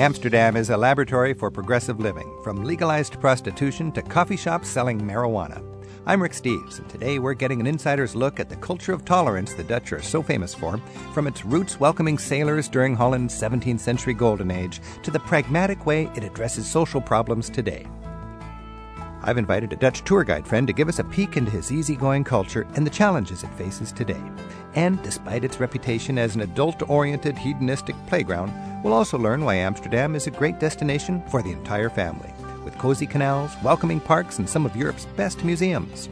Amsterdam is a laboratory for progressive living, from legalized prostitution to coffee shops selling marijuana. I'm Rick Steves, and today we're getting an insider's look at the culture of tolerance the Dutch are so famous for, from its roots welcoming sailors during Holland's 17th century golden age to the pragmatic way it addresses social problems today. I've invited a Dutch tour guide friend to give us a peek into his easygoing culture and the challenges it faces today. And despite its reputation as an adult oriented hedonistic playground, we'll also learn why Amsterdam is a great destination for the entire family, with cozy canals, welcoming parks, and some of Europe's best museums.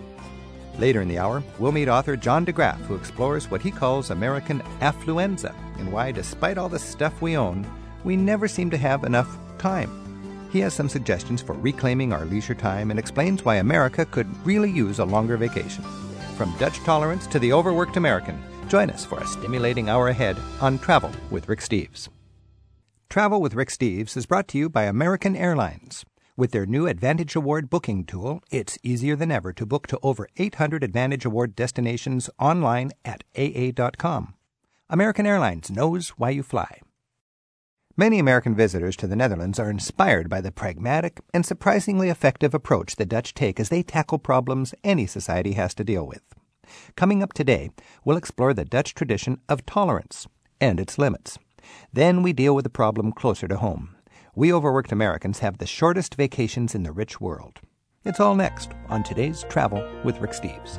Later in the hour, we'll meet author John DeGraff, who explores what he calls American affluenza and why, despite all the stuff we own, we never seem to have enough time. He has some suggestions for reclaiming our leisure time and explains why America could really use a longer vacation. From Dutch tolerance to the overworked American, join us for a stimulating hour ahead on Travel with Rick Steves. Travel with Rick Steves is brought to you by American Airlines. With their new Advantage Award booking tool, it's easier than ever to book to over 800 Advantage Award destinations online at AA.com. American Airlines knows why you fly. Many American visitors to the Netherlands are inspired by the pragmatic and surprisingly effective approach the Dutch take as they tackle problems any society has to deal with. Coming up today, we'll explore the Dutch tradition of tolerance and its limits. Then we deal with a problem closer to home. We overworked Americans have the shortest vacations in the rich world. It's all next on today's Travel with Rick Steves.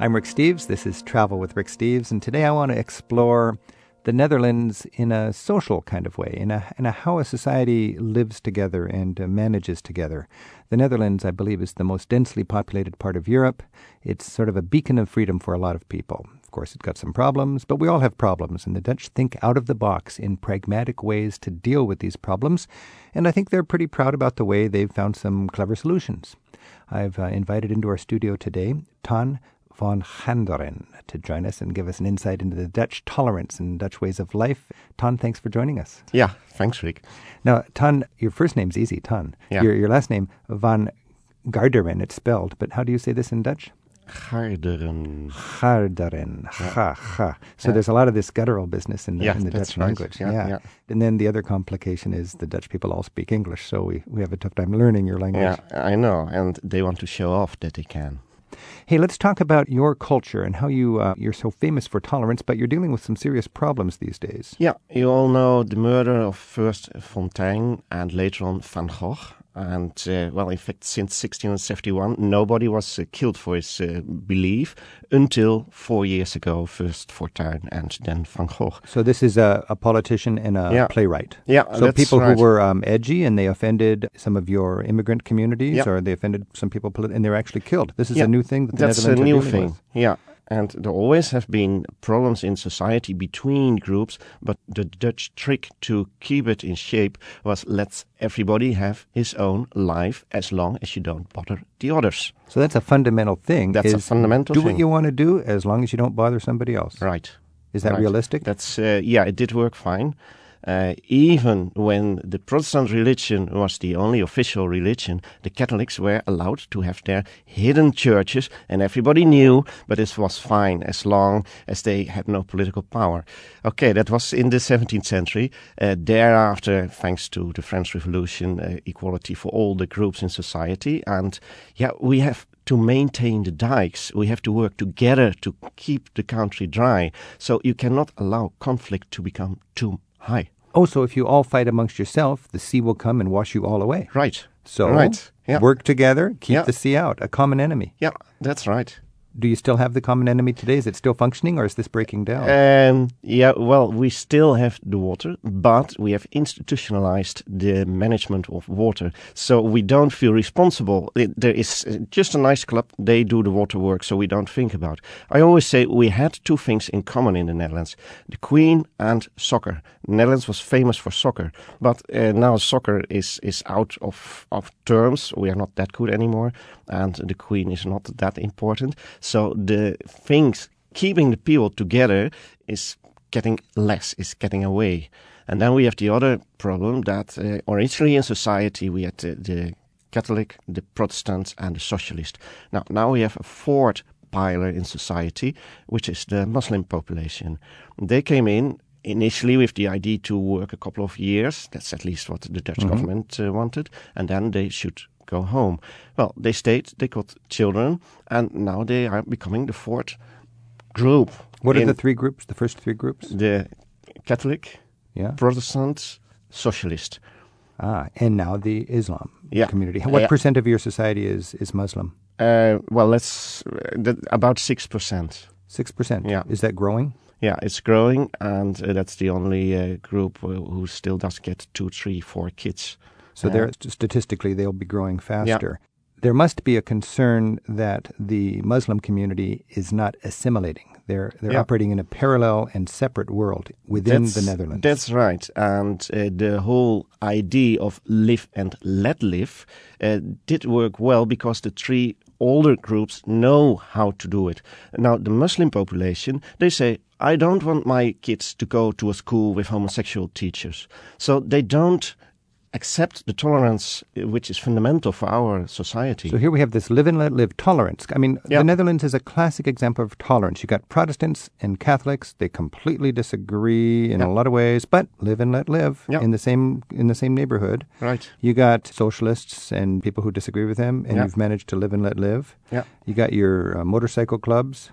I'm Rick Steves. This is Travel with Rick Steves, and today I want to explore the Netherlands in a social kind of way, in a, in a how a society lives together and uh, manages together. The Netherlands, I believe, is the most densely populated part of Europe. It's sort of a beacon of freedom for a lot of people. Of course, it's got some problems, but we all have problems, and the Dutch think out of the box in pragmatic ways to deal with these problems, and I think they're pretty proud about the way they've found some clever solutions. I've uh, invited into our studio today Ton von Garderen to join us and give us an insight into the Dutch tolerance and Dutch ways of life. Ton, thanks for joining us. Yeah, thanks, Rick. Now, Ton, your first name's easy, Ton. Yeah. Your, your last name, Van Garderen, it's spelled, but how do you say this in Dutch? Garderen. Garderen. Ha, ha. So yeah. there's a lot of this guttural business in the, yeah, in the Dutch right. language. Yeah, yeah, And then the other complication is the Dutch people all speak English, so we, we have a tough time learning your language. Yeah, I know. And they want to show off that they can. Hey, let's talk about your culture and how you uh, you're so famous for tolerance, but you're dealing with some serious problems these days. Yeah, you all know the murder of first Fortuyn and later on Van Gogh. And uh, well, in fact, since 1671, nobody was uh, killed for his uh, belief until four years ago. First Fortuyn and then Van Gogh. So this is a, a politician and a yeah. playwright. Yeah, So people right. who were um, edgy and they offended some of your immigrant communities, yeah. or they offended some people, polit- and they were actually killed. This is yeah. a new thing that the That's Netherlands a new thing. with. Yeah. And there always have been problems in society between groups, but the Dutch trick to keep it in shape was let's everybody have his own life as long as you don't bother the others. So that's a fundamental thing. That's a fundamental do thing. Do what you want to do as long as you don't bother somebody else. Right. Is that right. realistic? That's uh, yeah, it did work fine. Uh, even when the Protestant religion was the only official religion, the Catholics were allowed to have their hidden churches, and everybody knew, but this was fine as long as they had no political power. Okay, that was in the 17th century. Uh, thereafter, thanks to the French Revolution, uh, equality for all the groups in society, and yeah, we have to maintain the dikes. We have to work together to keep the country dry. So you cannot allow conflict to become too high. Oh, so if you all fight amongst yourself, the sea will come and wash you all away. Right. So right. Yeah. work together, keep Yeah. the sea out, a common enemy. Yeah, that's right. Do you still have the common enemy today? Is it still functioning or is this breaking down? Um, yeah, well, we still have the water, but we have institutionalized the management of water. So we don't feel responsible. It, there is uh, just a nice club. They do the water work, so we don't think about. I always say we had two things in common in the Netherlands. The Queen and soccer. Netherlands was famous for soccer, but uh, now soccer is, is out of, of terms. We are not that good anymore, and the Queen is not that important. So the things keeping the people together is getting less, is getting away. And then we have the other problem that uh, originally in society we had the, the Catholic, the Protestant, and the Socialist. Now, now we have a fourth pillar in society, which is the Muslim population. They came in initially with the idea to work a couple of years. That's at least what the Dutch Mm-hmm. government uh, wanted, and then they should go home. Well, they stayed. They got children, and now they are becoming the fourth group. What are the three groups? The first three groups? the Catholic, Yeah. Protestant, Socialist. Ah, and now the Islam Yeah. community. What Yeah. percent of your society is is Muslim? Uh, well, let's uh, about six percent. Six percent. Yeah. Is that growing? Yeah, it's growing, and uh, that's the only uh, group who, who still does get two, three, four kids. So Uh, they're statistically they'll be growing faster. There must be a concern that the Muslim community is not assimilating. They're they're Yeah. operating in a parallel and separate world within the Netherlands. That's right. And uh, the whole idea of live and let live uh, did work well because the three older groups know how to do it. Now, the Muslim population, they say, I don't want my kids to go to a school with homosexual teachers. So they don't accept the tolerance uh, which is fundamental for our society. So here we have this live and let live tolerance. I mean, Yeah. the Netherlands is a classic example of tolerance. You got Protestants and Catholics; they completely disagree in a lot of ways, but live and let live Yeah. in the same in the same neighborhood. right. You got socialists and people who disagree with them, and you've managed to live and let live. Yeah. You got your uh, motorcycle clubs.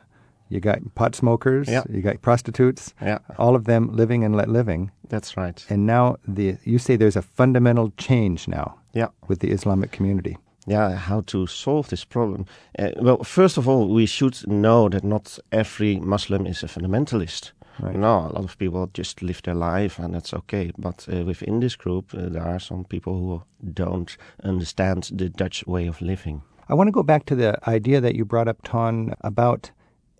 You got pot smokers. Yeah. You got prostitutes. Yeah, All of them living and let living. that's right. And now the you say there's a fundamental change now Yeah. with the Islamic community. Yeah, how to solve this problem? Uh, well, first of all, we should know that not every Muslim is a fundamentalist. Right. You know, a lot of people just live their life and that's okay. But uh, within this group, uh, there are some people who don't understand the Dutch way of living. I want to go back to the idea that you brought up, Ton, about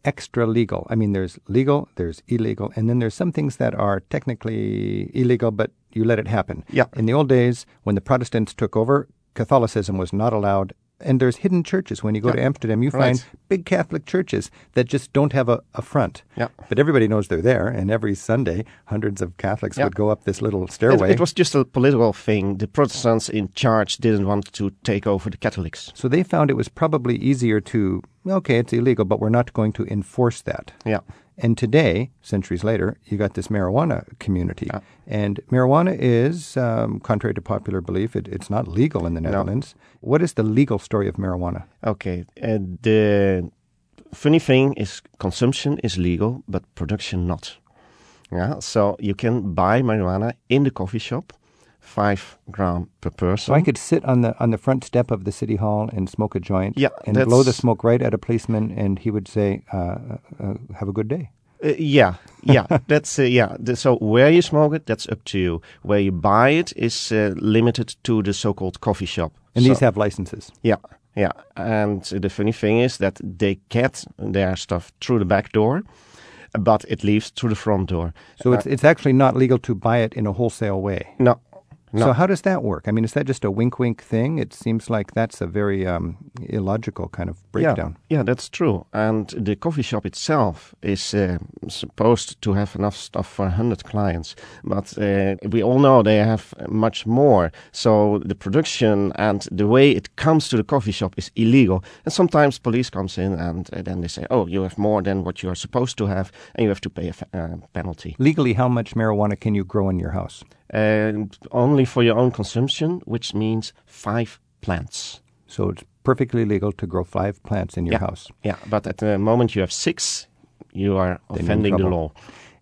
extra legal. I mean, there's legal, there's illegal, and then there's some things that are technically illegal, but you let it happen. Yeah. In the old days, when the Protestants took over, Catholicism was not allowed. And there's hidden churches. When you go Yeah. to Amsterdam, you Right. find big Catholic churches that just don't have a, a front. Yeah. But everybody knows they're there, and every Sunday, hundreds of Catholics Yeah. would go up this little It, stairway. it was just a political thing. The Protestants in charge didn't want to take over the Catholics. so they found it was probably easier to, okay, it's illegal, but we're not going to enforce that. Yeah. And today, centuries later, you got this marijuana community. Yeah. And marijuana is, um, contrary to popular belief, it, it's not legal in the Netherlands. What is the legal story of marijuana? Okay. Uh, the funny thing is consumption is legal, but production not. Yeah. So you can buy marijuana in the coffee shop, five gram per person. So I could sit on the on the front step of the city hall and smoke a joint Yeah, and blow the smoke right at a policeman, and he would say, uh, uh, uh, "Have a good day." Uh, yeah, yeah, that's uh, yeah. The, so where you smoke it, that's up to you. Where you buy it is uh, limited to the so-called coffee shop. And So- these have licenses. Yeah, yeah. And the funny thing is that they get their stuff through the back door, but it leaves through the front door. So it's it's actually not legal to buy it in a wholesale way. No, no. So how does that work? I mean, is that just a wink wink thing? It seems like that's a very um, illogical kind of breakdown. Yeah, yeah, that's true. And the coffee shop itself is uh, supposed to have enough stuff for 100 clients. But uh, we all know they have much more. So the production and the way it comes to the coffee shop is illegal. And sometimes police comes in and uh, then they say, oh, you have more than what you are supposed to have and you have to pay a uh, penalty. Legally, how much marijuana can you grow in your house? And only for your own consumption, which means five plants. So it's perfectly legal to grow five plants in your Yeah. house. Yeah, but at the moment you have six, you are Then offending the law.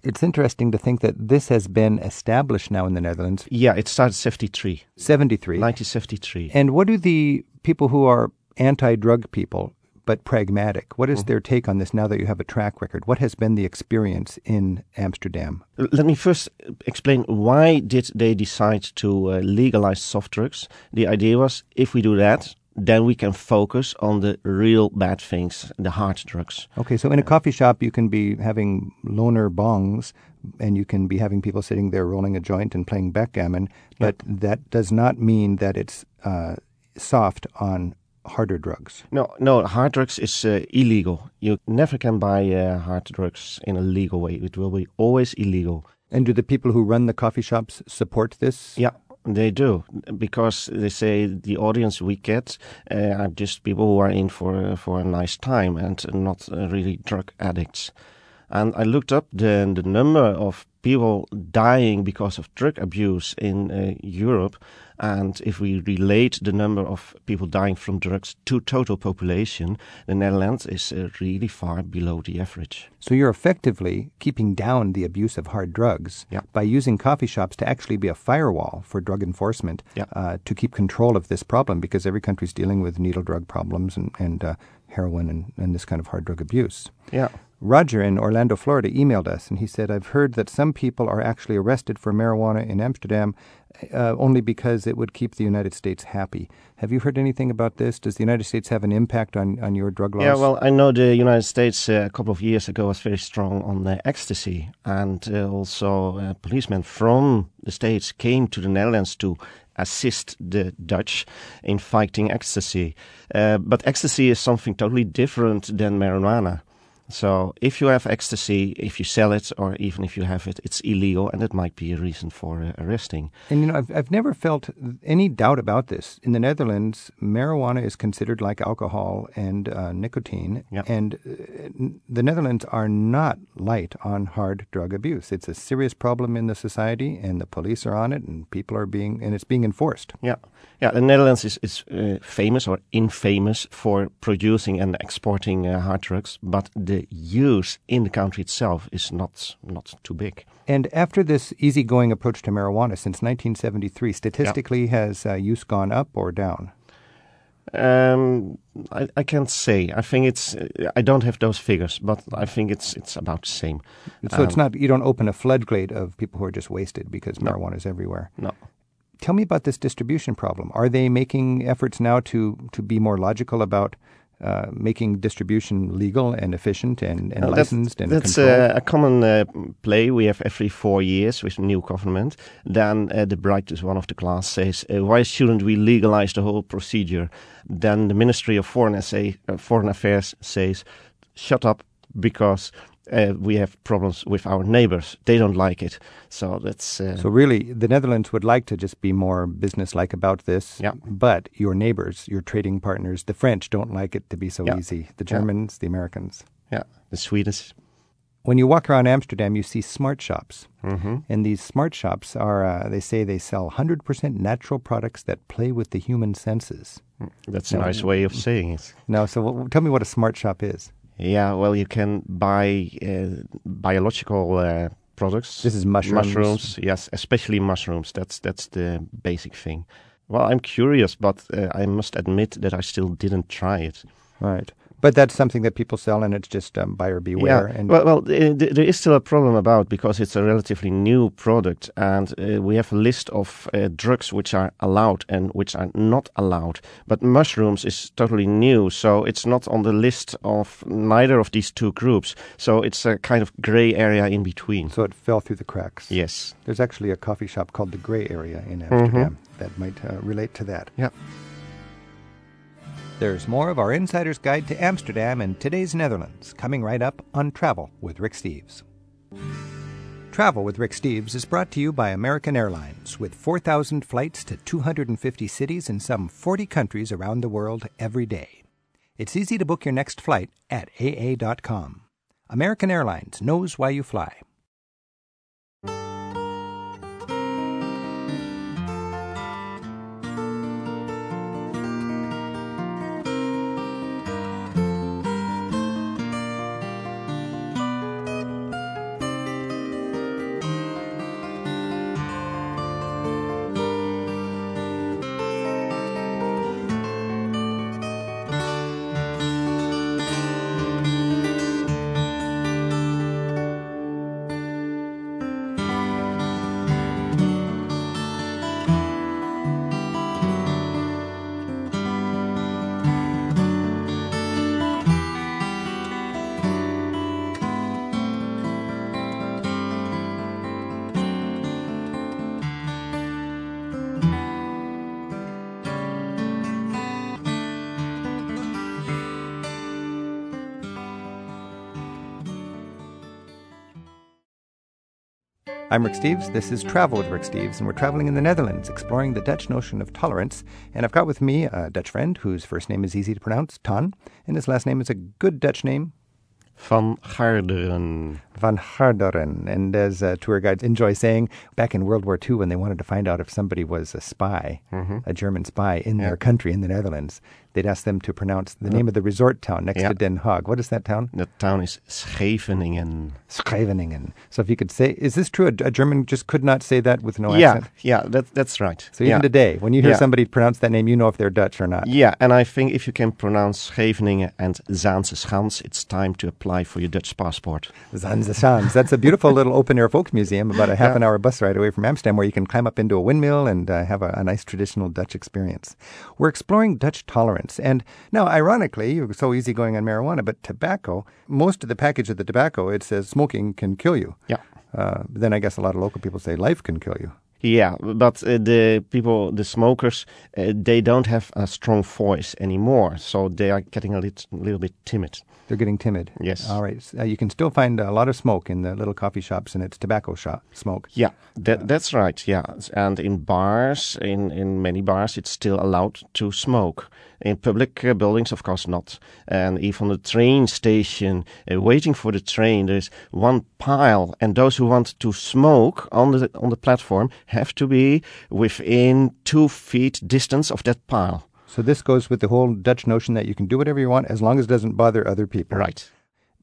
It's interesting to think that this has been established now in the Netherlands, Yeah, it started 73, 73. 1973. And what do the people who are anti drug people but pragmatic, what is Mm-hmm. their take on this now that you have a track record? What has been the experience in Amsterdam? Let me first explain why did they decide to uh, legalize soft drugs. The idea was if we do that, then we can focus on the real bad things, the hard drugs. Okay, so in a coffee shop, you can be having loner bongs and you can be having people sitting there rolling a joint and playing backgammon, but that does not mean that it's uh, soft on harder drugs. No, no, hard drugs is uh, illegal. You never can buy uh, hard drugs in a legal way. It will be always illegal. And do the people who run the coffee shops support this? Yeah, they do because they say the audience we get uh, are just people who are in for uh, for a nice time and not uh, really drug addicts. And I looked up the, the number of people dying because of drug abuse in uh, Europe. And if we relate the number of people dying from drugs to total population, the Netherlands is uh, really far below the average. So you're effectively keeping down the abuse of hard drugs yeah. by using coffee shops to actually be a firewall for drug enforcement yeah. uh, to keep control of this problem because every country's dealing with needle drug problems and, and uh, heroin and, and this kind of hard drug abuse. Yeah. Roger in Orlando, Florida emailed us and he said, I've heard that some people are actually arrested for marijuana in Amsterdam uh, only because it would keep the United States happy. Have you heard anything about this? Does the United States have an impact on, on your drug laws? Yeah, well, I know the United States uh, a couple of years ago was very strong on ecstasy, and uh, also uh, policemen from the States came to the Netherlands to assist the Dutch in fighting ecstasy. Uh, but ecstasy is something totally different than marijuana. So if you have ecstasy, if you sell it, or even if you have it, it's illegal, and it might be a reason for uh, arresting. And you know, I've I've never felt any doubt about this. In the Netherlands, marijuana is considered like alcohol and uh, nicotine, yep. and uh, the Netherlands are not light on hard drug abuse. It's a serious problem in the society, and the police are on it, and people are being, and it's being enforced. Yeah, yeah. The Netherlands is is uh, famous or infamous for producing and exporting uh, hard drugs, but the use in the country itself is not not too big. And after this easygoing approach to marijuana since 1973, statistically, has uh, use gone up or down? Um, I, I, can't say. I think it's. I don't have those figures, but I think it's it's about the same. So um, it's not. You don't open a floodgate of people who are just wasted because no. marijuana is everywhere. No. Tell me about this distribution problem. Are they making efforts now to to be more logical about uh, making distribution legal and efficient and, and licensed that's, and that's uh, a common uh, play we have every four years with a new government. Then uh, the brightest one of the class says, uh, "Why shouldn't we legalize the whole procedure?" Then the Ministry of Foreign, Essay, Foreign Affairs says, "Shut up." Because uh, we have problems with our neighbors. They don't like it. So that's. Uh, so, really, the Netherlands would like to just be more business-like about this. Yeah. But your neighbors, your trading partners, the French don't like it to be so yeah. easy. The Germans, yeah. the Americans. Yeah, the Swedes. When you walk around Amsterdam, you see smart shops. Mm-hmm. And these smart shops are, uh, they say they sell 100% natural products that play with the human senses. Mm, that's now, a nice way of saying it. No, so w- tell me what a smart shop is. Yeah, well, you can buy uh, biological uh, products. This is mushrooms. Mushrooms, yes, especially mushrooms. That's that's the basic thing. Well, I'm curious, but uh, I must admit that I still didn't try it. Right. But that's something that people sell, and it's just um, buyer beware. Yeah. And well, well, there is still a problem about because it's a relatively new product, and uh, we have a list of uh, drugs which are allowed and which are not allowed. But mushrooms is totally new, so it's not on the list of neither of these two groups. So it's a kind of gray area in between. So it fell through the cracks. Yes. There's actually a coffee shop called the Gray Area in Amsterdam mm-hmm. that might uh, relate to that. Yeah. There's more of our Insider's Guide to Amsterdam and today's Netherlands coming right up on Travel with Rick Steves. Travel with Rick Steves is brought to you by American Airlines with 4,000 flights to 250 cities in some 40 countries around the world every day. It's easy to book your next flight at AA.com. American Airlines knows why you fly. I'm Rick Steves. This is Travel with Rick Steves, and we're traveling in the Netherlands, exploring the Dutch notion of tolerance. And I've got with me a Dutch friend whose first name is easy to pronounce, Ton, and his last name is a good Dutch name. Van Garderen. Van Garderen. And as uh, tour guides enjoy saying, back in World War II, when they wanted to find out if somebody was a spy, mm-hmm. a German spy in yeah. their country, in the Netherlands, they'd ask them to pronounce the name of the resort town next yeah. to Den Haag. What is that town? The town is Scheveningen. Scheveningen. So if you could say, is this true? A, a German just could not say that with no yeah, accent? Yeah, that, that's right. So even today, when you hear somebody pronounce that name, you know if they're Dutch or not. Yeah, and I think if you can pronounce Scheveningen and Zaanse Schans, it's time to apply for your Dutch passport. Zaanse Schans. That's a beautiful little open air folk museum about a half yeah. an hour bus ride away from Amsterdam where you can climb up into a windmill and uh, have a, a, nice traditional Dutch experience. We're exploring Dutch tolerance. And now, ironically, you're so easygoing on marijuana, but tobacco, most of the package of the tobacco, it says smoking can kill you. Yeah. Uh, then I guess a lot of local people say life can kill you. Yeah, but uh, the people, the smokers, uh, they don't have a strong voice anymore, so they are getting a little, little bit timid. They're getting timid. Yes. All right. Uh, you can still find a lot of smoke in the little coffee shops, and it's tobacco shop smoke. Yeah, that, that's right. Yeah, and in bars, in in many bars, it's still allowed to smoke. In public uh, buildings, of course not. And even the train station, uh, waiting for the train, there's one pile, and those who want to smoke on the on the platform have to be within two feet distance of that pile. So this goes with the whole Dutch notion that you can do whatever you want as long as it doesn't bother other people. Right.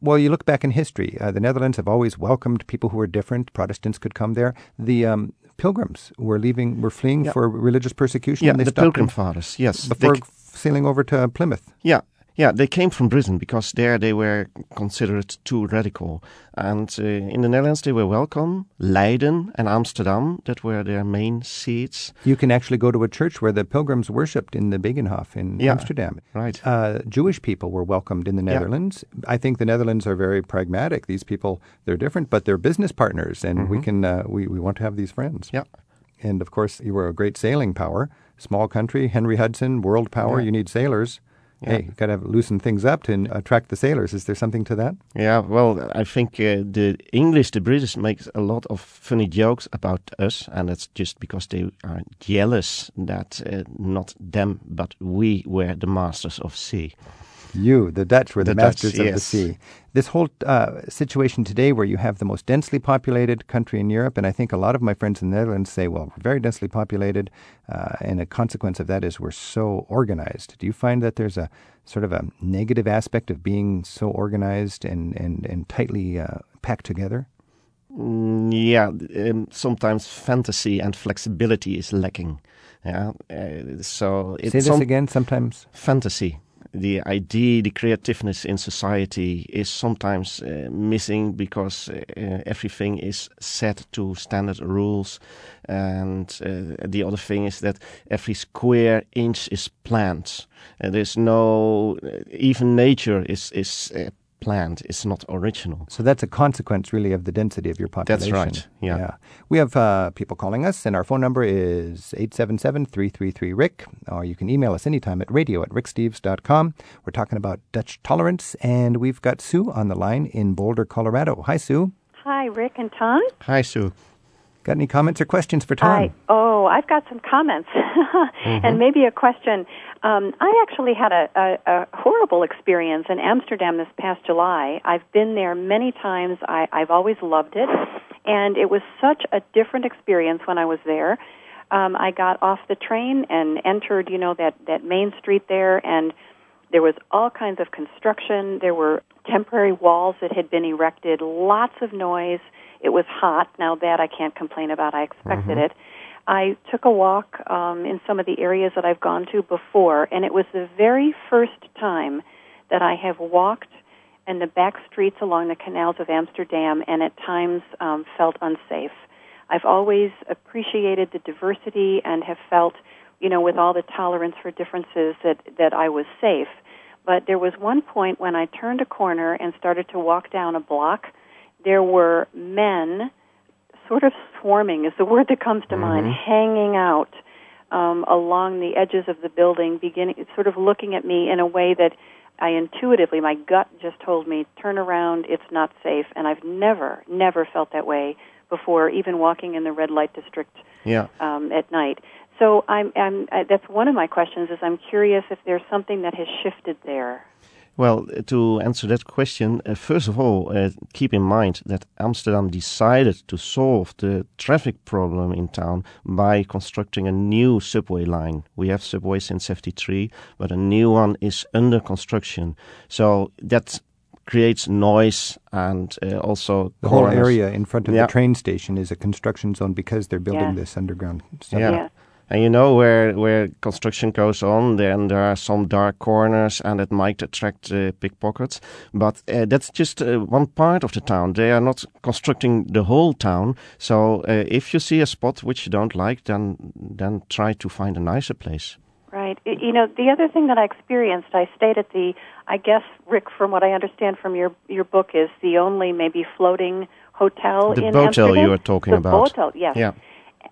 Well, you look back in history, uh, the Netherlands have always welcomed people who were different. Protestants could come there. The um, pilgrims were leaving, were fleeing for religious persecution. Yeah, the Pilgrim Fathers, yes. Before they, sailing over to Plymouth. Yeah, yeah, they came from Britain because there they were considered too radical. And uh, in the Netherlands they were welcome. Leiden and Amsterdam, that were their main seats. You can actually go to a church where the pilgrims worshipped in the Begijnhof in yeah, Amsterdam. Right. Uh, Jewish people were welcomed in the Netherlands. Yeah. I think the Netherlands are very pragmatic. These people, they're different, but they're business partners, and mm-hmm. we can uh, we, we want to have these friends. Yeah. And of course, you were a great sailing power. Small country, Henry Hudson, world power. Yeah. You need sailors. Yeah. Hey, you've got to loosen things up to attract the sailors. Is there something to that? Yeah, well, I think uh, the English, the British, makes a lot of funny jokes about us, and it's just because they are jealous that uh, not them, but we were the masters of sea. You, the Dutch, were the, the masters Dutch, of yes. the sea. This whole uh, situation today, where you have the most densely populated country in Europe, and I think a lot of my friends in the Netherlands say, well, we're very densely populated, uh, and a consequence of that is we're so organized. Do you find that there's a sort of a negative aspect of being so organized and, and, and tightly uh, packed together? Mm, yeah, um, sometimes fantasy and flexibility is lacking. Yeah, uh, so it's say this again. Sometimes fantasy the idea, the creativeness in society is sometimes uh, missing because uh, everything is set to standard rules. And uh, the other thing is that every square inch is planned. there's no, uh, even nature is, is planned. It's not original. So that's a consequence, really, of the density of your population. That's right. Yeah. yeah. We have uh, people calling us, and our phone number is 877 333 Rick, or you can email us anytime at radio at ricksteves.com. We're talking about Dutch tolerance, and we've got Sue on the line in Boulder, Colorado. Hi, Sue. Hi, Rick and Tom. Hi, Sue. Got any comments or questions for Tom? I, oh, I've got some comments mm-hmm. and maybe a question. Um, I actually had a, a, a horrible experience in Amsterdam this past July. I've been there many times. I, I've always loved it, and it was such a different experience when I was there. Um, I got off the train and entered, you know, that that main street there, and there was all kinds of construction. There were temporary walls that had been erected. Lots of noise it was hot. Now that I can't complain about. I expected mm-hmm. it. I took a walk um, in some of the areas that I've gone to before, and it was the very first time that I have walked in the back streets along the canals of Amsterdam and at times um, felt unsafe. I've always appreciated the diversity and have felt, you know, with all the tolerance for differences that, that I was safe. But there was one point when I turned a corner and started to walk down a block there were men sort of swarming is the word that comes to mm-hmm. mind, hanging out um, along the edges of the building, beginning sort of looking at me in a way that I intuitively, my gut just told me, turn around, it's not safe. And I've never, never felt that way before, even walking in the red light district yeah. um, at night. So I'm, I'm, I, that's one of my questions. Is I'm curious if there's something that has shifted there. Well, to answer that question, uh, first of all, uh, keep in mind that Amsterdam decided to solve the traffic problem in town by constructing a new subway line. We have subways since 73, but a new one is under construction. So that creates noise and uh, also the corners. whole area in front of Yeah. the train station is a construction zone because they're building Yeah. this underground. Yeah. Yeah. And you know where where construction goes on, then there are some dark corners, and it might attract uh, pickpockets. But uh, that's just uh, one part of the town. They are not constructing the whole town. So uh, if you see a spot which you don't like, then then try to find a nicer place. Right. You know, the other thing that I experienced, I stayed at the, I guess, Rick, from what I understand from your your book, is the only maybe floating hotel The in Amsterdam. you are talking the about. Botel, yes. Yeah,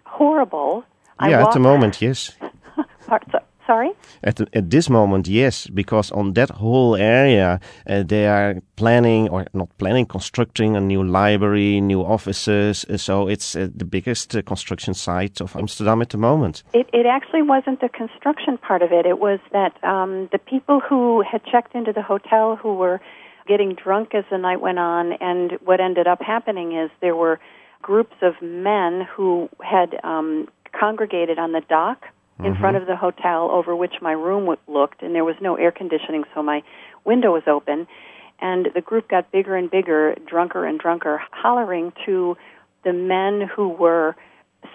Horrible. I yeah. At the moment, yes. Sorry. At, the, at this moment, yes, because on that whole area, uh, they are planning or not planning, constructing a new library, new offices. Uh, so it's uh, the biggest uh, construction site of Amsterdam at the moment. It, it actually wasn't the construction part of it. It was that um, the people who had checked into the hotel who were getting drunk as the night went on, and what ended up happening is there were groups of men who had um, congregated on the dock in front of the hotel over which my room w- looked, and there was no air conditioning, so my window was open. And the group got bigger and bigger, drunker and drunker, hollering to the men who were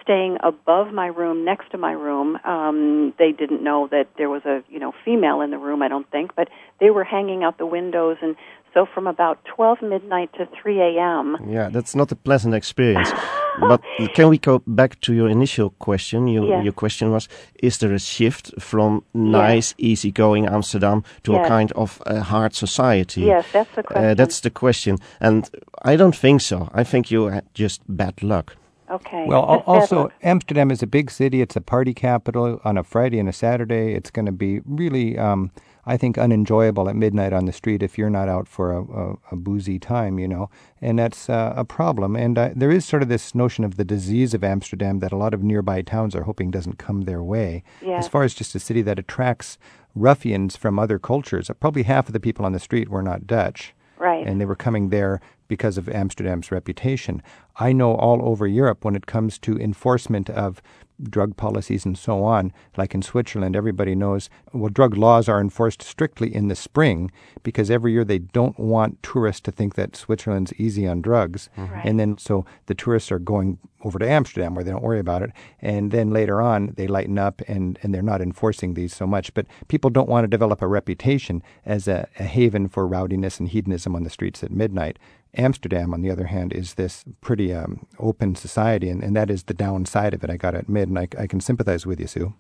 staying above my room, next to my room. Um, they didn't know that there was a you know female in the room, I don't think, but they were hanging out the windows, and so from about 12 midnight to 3 a.m. Yeah, that's not a pleasant experience. but can we go back to your initial question? You, Yes. Your question was: Is there a shift from nice, easygoing Amsterdam to Yes. a kind of uh, hard society? Yes, that's the Uh, question. that's the question, and I don't think so. I think you had just bad luck. Okay. Well, al- also. Amsterdam is a big city. It's a party capital. On a Friday and a Saturday, it's going to be really, um, I think, unenjoyable at midnight on the street if you're not out for a, a, a boozy time. You know, and that's uh, a problem. And uh, there is sort of this notion of the disease of Amsterdam that a lot of nearby towns are hoping doesn't come their way. Yes. As far as just a city that attracts ruffians from other cultures, probably half of the people on the street were not Dutch Right. and they were coming there because of Amsterdam's reputation. I know all over Europe when it comes to enforcement of drug policies and so on, like in Switzerland, everybody knows, well, drug laws are enforced strictly in the spring because every year they don't want tourists to think that Switzerland's easy on drugs. Mm-hmm. And then so the tourists are going over to Amsterdam where they don't worry about it. And then later on, they lighten up and, and they're not enforcing these so much. But people don't want to develop a reputation as a, a haven for rowdiness and hedonism on the streets at midnight. Amsterdam, on the other hand, is this pretty um, open society, and, and that is the downside of it. I got to admit, and I, I can sympathize with you, Sue.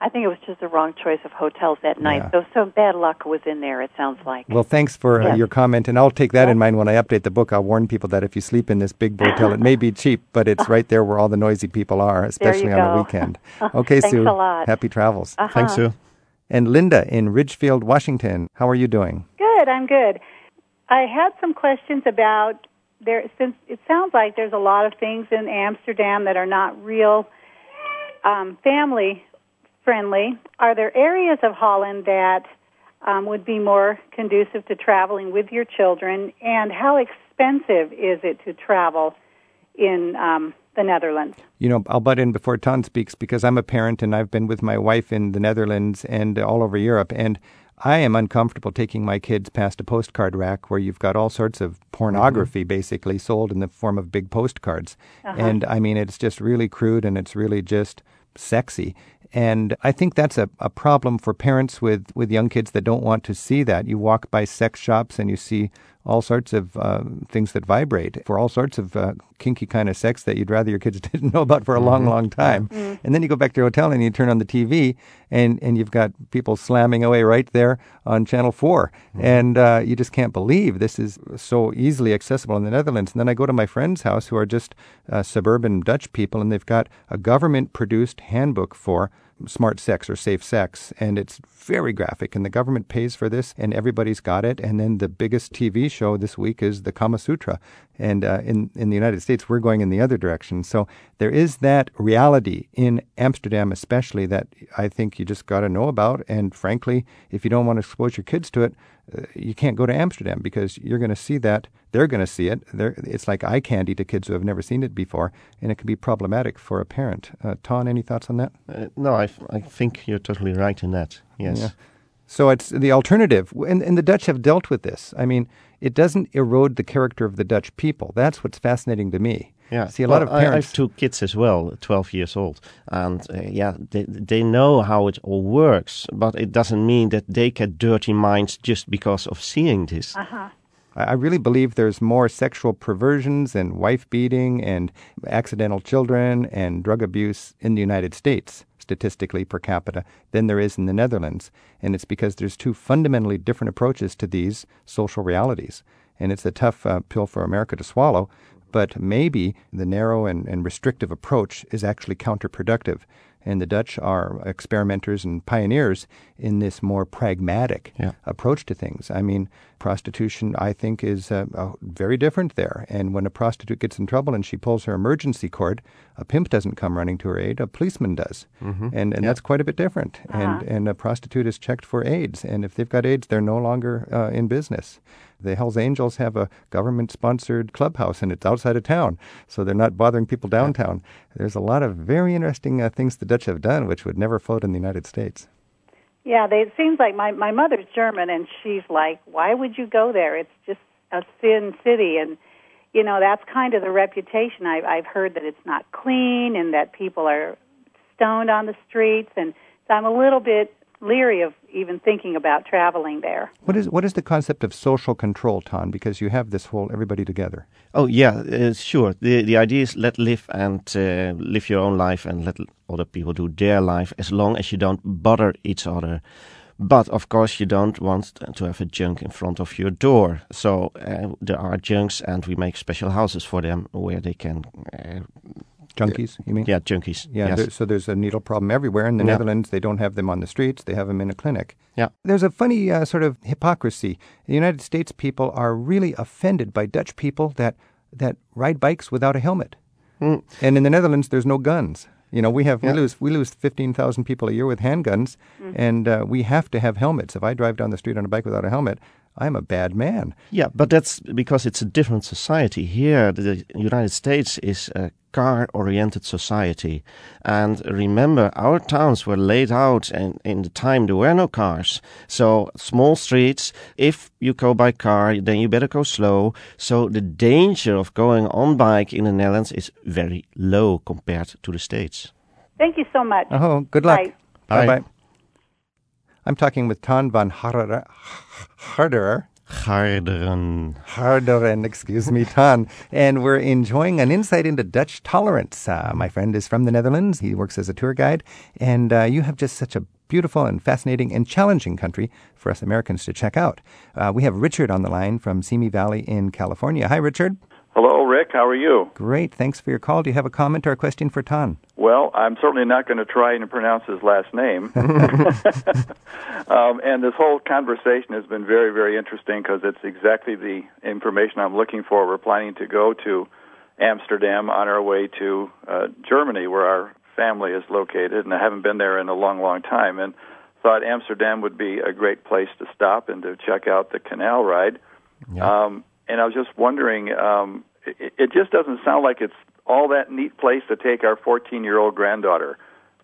I think it was just the wrong choice of hotels that night. Yeah. So so bad luck was in there. It sounds like. Well, thanks for uh, Yes. your comment, and I'll take that in mind when I update the book. I'll warn people that if you sleep in this big hotel, it may be cheap, but it's right there where all the noisy people are, especially on the weekend. Okay, Sue. Thanks Sue. a lot. Happy travels. Uh-huh. Thanks, Sue. And Linda in Ridgefield, Washington. How are you doing? Good, I'm good. I had some questions about there since it sounds like there's a lot of things in Amsterdam that are not real um, family friendly. Are there areas of Holland that um, would be more conducive to traveling with your children? And how expensive is it to travel in um, the Netherlands? You know, I'll butt in before Ton speaks because I'm a parent and I've been with my wife in the Netherlands and all over Europe. And I am uncomfortable taking my kids past a postcard rack where you've got all sorts of pornography mm-hmm. basically sold in the form of big postcards. Uh-huh. And I mean, it's just really crude and it's really just sexy. And I think that's a, a problem for parents with, with young kids that don't want to see that. You walk by sex shops and you see all sorts of uh, things that vibrate for all sorts of uh, kinky kind of sex that you'd rather your kids didn't know about for a long, long time. And then you go back to your hotel and you turn on the TV and, and you've got people slamming away right there on Channel 4. And uh, you just can't believe this is so easily accessible in the Netherlands. And then I go to my friend's house who are just uh, suburban Dutch people and they've got a government produced handbook for smart sex or safe sex and it's very graphic and the government pays for this and everybody's got it and then the biggest tv show this week is the kama sutra And uh, in in the United States, we're going in the other direction. So there is that reality in Amsterdam, especially that I think you just got to know about. And frankly, if you don't want to expose your kids to it, you can't go to Amsterdam because you're going to see that. They're going to see it. They're, it's like eye candy to kids who have never seen it before, and it can be problematic for a parent. Uh, Ton, any thoughts on that? Uh, no, I, I think you're totally right in that. Yes. Yeah. So it's the alternative, and, and the Dutch have dealt with this. I mean, it doesn't erode the character of the Dutch people. That's what's fascinating to me. Yeah, see a well, lot of parents. I have two kids as well, twelve years old, and uh, yeah, they they know how it all works, but it doesn't mean that they get dirty minds just because of seeing this. Uh-huh. I really believe there's more sexual perversions and wife beating and accidental children and drug abuse in the United States statistically per capita than there is in the Netherlands. And it's because there's two fundamentally different approaches to these social realities. And it's a tough uh, pill for America to swallow, but maybe the narrow and, and restrictive approach is actually counterproductive and the Dutch are experimenters and pioneers in this more pragmatic yeah. approach to things. I mean, prostitution, I think, is uh, uh, very different there. And when a prostitute gets in trouble and she pulls her emergency cord, a pimp doesn't come running to her aid; a policeman does, mm-hmm. and and yeah. that's quite a bit different. Uh-huh. And and a prostitute is checked for AIDS, and if they've got AIDS, they're no longer uh, in business. The Hells Angels have a government sponsored clubhouse and it's outside of town, so they're not bothering people downtown. There's a lot of very interesting uh, things the Dutch have done which would never float in the United States. Yeah, they, it seems like my my mother's German, and she's like, "Why would you go there? It's just a sin city." And you know, that's kind of the reputation. I've I've heard that it's not clean and that people are stoned on the streets, and so I'm a little bit leery of even thinking about traveling there. What is what is the concept of social control, Ton? Because you have this whole everybody together. Oh yeah, uh, sure. The the idea is let live and uh, live your own life and let other people do their life as long as you don't bother each other. But of course, you don't want to have a junk in front of your door. So uh, there are junks, and we make special houses for them where they can uh, Junkies, you mean? Yeah, junkies. Yeah, yes. there, so there's a needle problem everywhere. In the Yeah. Netherlands, they don't have them on the streets, they have them in a clinic. Yeah. There's a funny uh, sort of hypocrisy. The United States people are really offended by Dutch people that, that ride bikes without a helmet. Mm. And in the Netherlands, there's no guns. You know, we have Yeah. we lose we lose fifteen thousand people a year with handguns, and uh, we have to have helmets. If I drive down the street on a bike without a helmet, I'm a bad man. Yeah, but that's because it's a different society. Here, the United States is a car oriented society. And remember, our towns were laid out and in the time there were no cars. So, small streets, if you go by car, then you better go slow. So, the danger of going on bike in the Netherlands is very low compared to the States. Thank you so much. Oh, good luck. Bye. Bye. Bye. I'm talking with Ton van Harderer. Harderer. Garderen. Harderen, excuse me, Ton. And we're enjoying an insight into Dutch tolerance. Uh, my friend is from the Netherlands. He works as a tour guide. And uh, you have just such a beautiful and fascinating and challenging country for us Americans to check out. Uh, we have Richard on the line from Simi Valley in California. Hi, Richard. Rick. How are you? Great. Thanks for your call. Do you have a comment or a question for Ton? Well, I'm certainly not going to try and pronounce his last name. um, and this whole conversation has been very, very interesting because it's exactly the information I'm looking for. We're planning to go to Amsterdam on our way to uh, Germany, where our family is located, and I haven't been there in a long, long time. And thought Amsterdam would be a great place to stop and to check out the canal ride. Yeah. Um, and I was just wondering, um, it, it just doesn't sound like it's all that neat place to take our 14 year old granddaughter.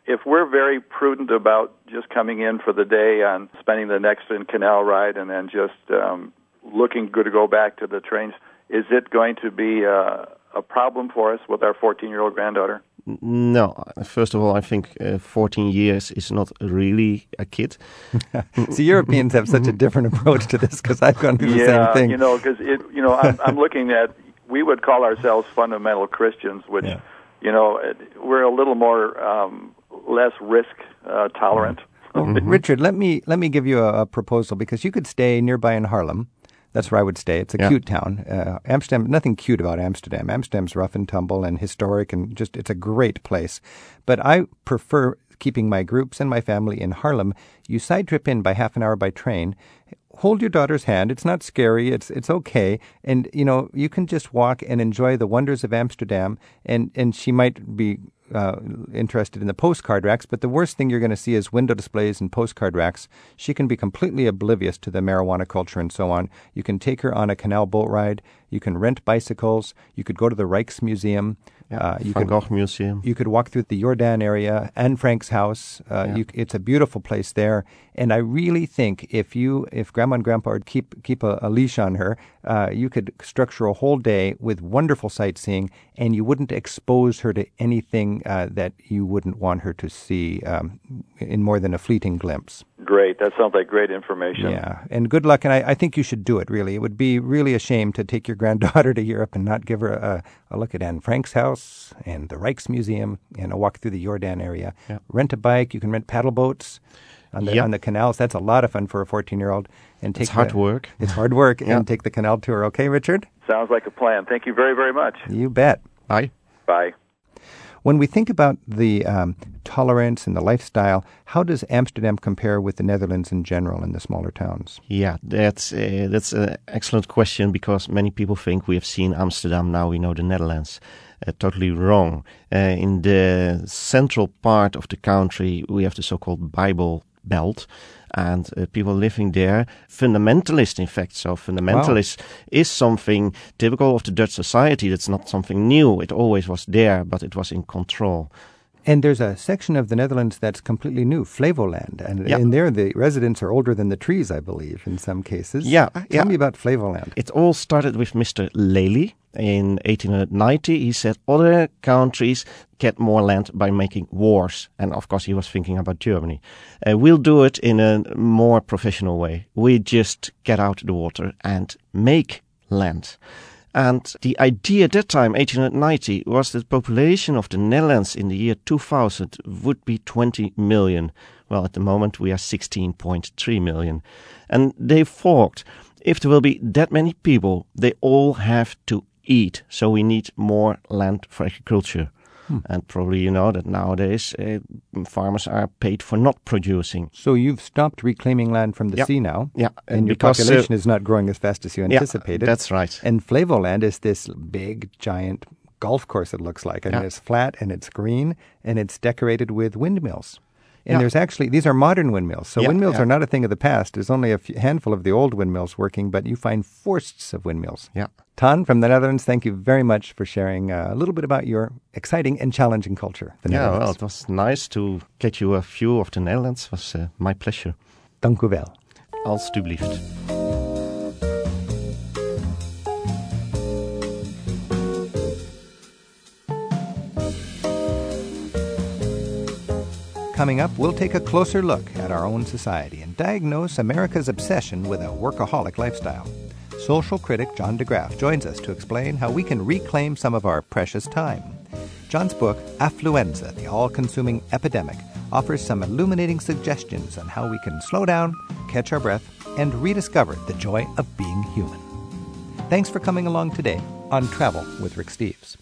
If we're very prudent about just coming in for the day and spending the next in canal ride and then just um, looking good to go back to the trains, is it going to be uh, a problem for us with our 14 year old granddaughter? No, first of all, I think uh, 14 years is not really a kid. See, Europeans have such a different approach to this because I've gone through the same thing. you know, because you know, I'm, I'm looking at we would call ourselves fundamental Christians, which, Yeah. you know, we're a little more um, less risk uh, tolerant. Well, Richard, let me let me give you a, a proposal because you could stay nearby in Haarlem. That's where I would stay. It's a Yeah. cute town. Uh, Amsterdam, nothing cute about Amsterdam. Amsterdam's rough and tumble and historic and just it's a great place. But I prefer keeping my groups and my family in Haarlem. You side trip in by half an hour by train. Hold your daughter's hand. It's not scary. It's it's okay, and you know you can just walk and enjoy the wonders of Amsterdam. And and she might be uh, interested in the postcard racks, but the worst thing you're going to see is window displays and postcard racks. She can be completely oblivious to the marijuana culture and so on. You can take her on a canal boat ride. You can rent bicycles. You could go to the Rijksmuseum. Yeah, Uh, you Van could Gogh Museum. you could walk through the Jordaan area and Frank's house. Uh, Yeah. you, it's a beautiful place there, and I really think if you, if Grandma and Grandpa would keep keep a, a leash on her, uh, you could structure a whole day with wonderful sightseeing, and you wouldn't expose her to anything uh, that you wouldn't want her to see um, in more than a fleeting glimpse. Great. That sounds like great information. Yeah, and good luck. And I, I think you should do it. Really, it would be really a shame to take your granddaughter to Europe and not give her a, a look at Anne Frank's house and the Rijksmuseum and a walk through the Jordaan area. Yeah. Rent a bike. You can rent paddle boats on the Yep. on the canals. That's a lot of fun for a fourteen year old. And take It's hard the- work. It's hard work. Yeah. And take the canal tour. Okay, Richard. Sounds like a plan. Thank you very, very much. You bet. Bye. Bye. When we think about the um, tolerance and the lifestyle, how does Amsterdam compare with the Netherlands in general in the smaller towns? Yeah, that's uh, that's an excellent question because many people think we have seen Amsterdam now we know the Netherlands. Uh, totally wrong. Uh, in the central part of the country, we have the so-called Bible Belt, and uh, people living there, fundamentalist, in fact. So fundamentalist is something typical of the Dutch society. That's not something new. It always was there, but it was in control. And there's a section of the Netherlands that's completely new, Flevoland. And Yeah. in there, the residents are older than the trees, I believe, in some cases. Yeah, Tell yeah. me about Flevoland. It all started with Mr. Lely in 1890. He said other countries get more land by making wars. And of course, he was thinking about Germany. Uh, we'll do it in a more professional way. We just get out the water and make land. And the idea at that time, 1890, was that the population of the Netherlands in the year 2000 would be 20 million. Well, at the moment we are 16.3 million. And they thought if there will be that many people, they all have to eat. So we need more land for agriculture. And probably you know that nowadays uh, farmers are paid for not producing. So you've stopped reclaiming land from the Yeah. sea now. Yeah, And, and your uh, population is not growing as fast as you Yeah, anticipated. that's right. And Flevoland is this big, giant golf course, it looks like. And Yeah. it's flat and it's green and it's decorated with windmills. And Yeah. there's actually, these are modern windmills. So Yeah, windmills yeah. are not a thing of the past. There's only a few, handful of the old windmills working, but you find forests of windmills. Yeah. Ton from the Netherlands, thank you very much for sharing uh, a little bit about your exciting and challenging culture. The Yeah, well, it was nice to get you a view of the Netherlands. It was uh, my pleasure. Dank u wel. Alstublieft. Coming up, we'll take a closer look at our own society and diagnose America's obsession with a workaholic lifestyle. Social critic John DeGraff joins us to explain how we can reclaim some of our precious time. John's book, Affluenza, the all consuming epidemic, offers some illuminating suggestions on how we can slow down, catch our breath, and rediscover the joy of being human. Thanks for coming along today on Travel with Rick Steves.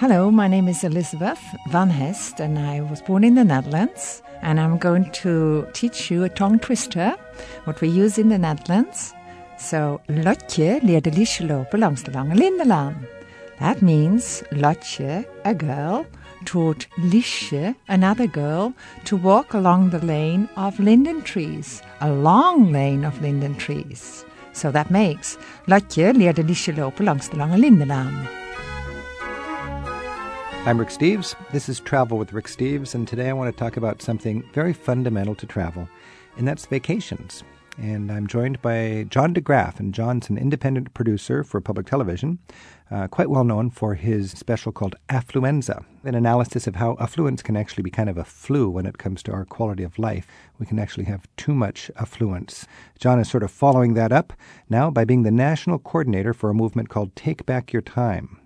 Hello, my name is Elizabeth Van Hest, and I was born in the Netherlands. And I'm going to teach you a tongue twister, what we use in the Netherlands. So, Lotje leerde Liesje lopen langs de lange lindenlaan. That means Lotje, a girl, taught Liesje, another girl, to walk along the lane of linden trees, a long lane of linden trees. So that makes Lotje leerde Liesje lopen langs de lange lindenlaan. I'm Rick Steves. This is Travel with Rick Steves, and today I want to talk about something very fundamental to travel, and that's vacations. And I'm joined by John DeGraff, and John's an independent producer for public television, uh, quite well known for his special called Affluenza, an analysis of how affluence can actually be kind of a flu when it comes to our quality of life. We can actually have too much affluence. John is sort of following that up now by being the national coordinator for a movement called Take Back Your Time.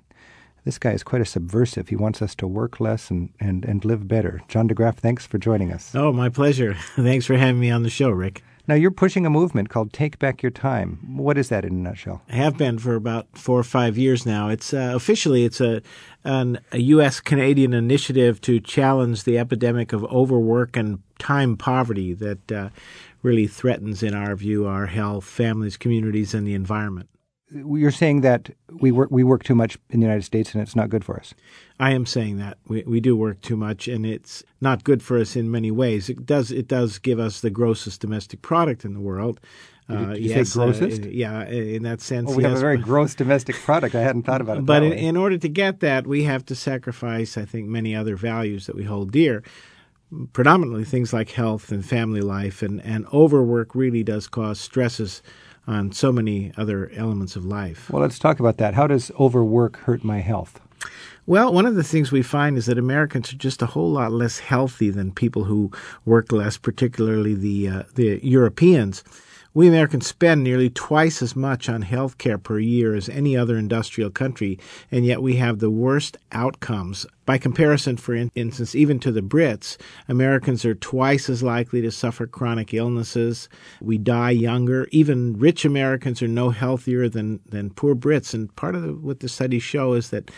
This guy is quite a subversive. He wants us to work less and, and, and live better. John DeGraff, thanks for joining us. Oh, my pleasure. thanks for having me on the show, Rick. Now, you're pushing a movement called Take Back Your Time. What is that in a nutshell? I have been for about four or five years now. It's uh, officially it's a an, a U.S. Canadian initiative to challenge the epidemic of overwork and time poverty that uh, really threatens, in our view, our health, families, communities, and the environment you're saying that we work we work too much in the United States and it's not good for us. I am saying that we we do work too much and it's not good for us in many ways. It does it does give us the grossest domestic product in the world. Uh, you yes, say grossest? Uh, yeah, in that sense. Well, we yes. have a very gross domestic product. I hadn't thought about it. But in, in, order to get that, we have to sacrifice, I think, many other values that we hold dear. Predominantly things like health and family life, and, and overwork really does cause stresses on so many other elements of life. Well, let's talk about that. How does overwork hurt my health? Well, one of the things we find is that Americans are just a whole lot less healthy than people who work less, particularly the uh, the Europeans. We Americans spend nearly twice as much on health care per year as any other industrial country, and yet we have the worst outcomes. By comparison, for instance, even to the Brits, Americans are twice as likely to suffer chronic illnesses. We die younger. Even rich Americans are no healthier than, than poor Brits. And part of the, what the studies show is that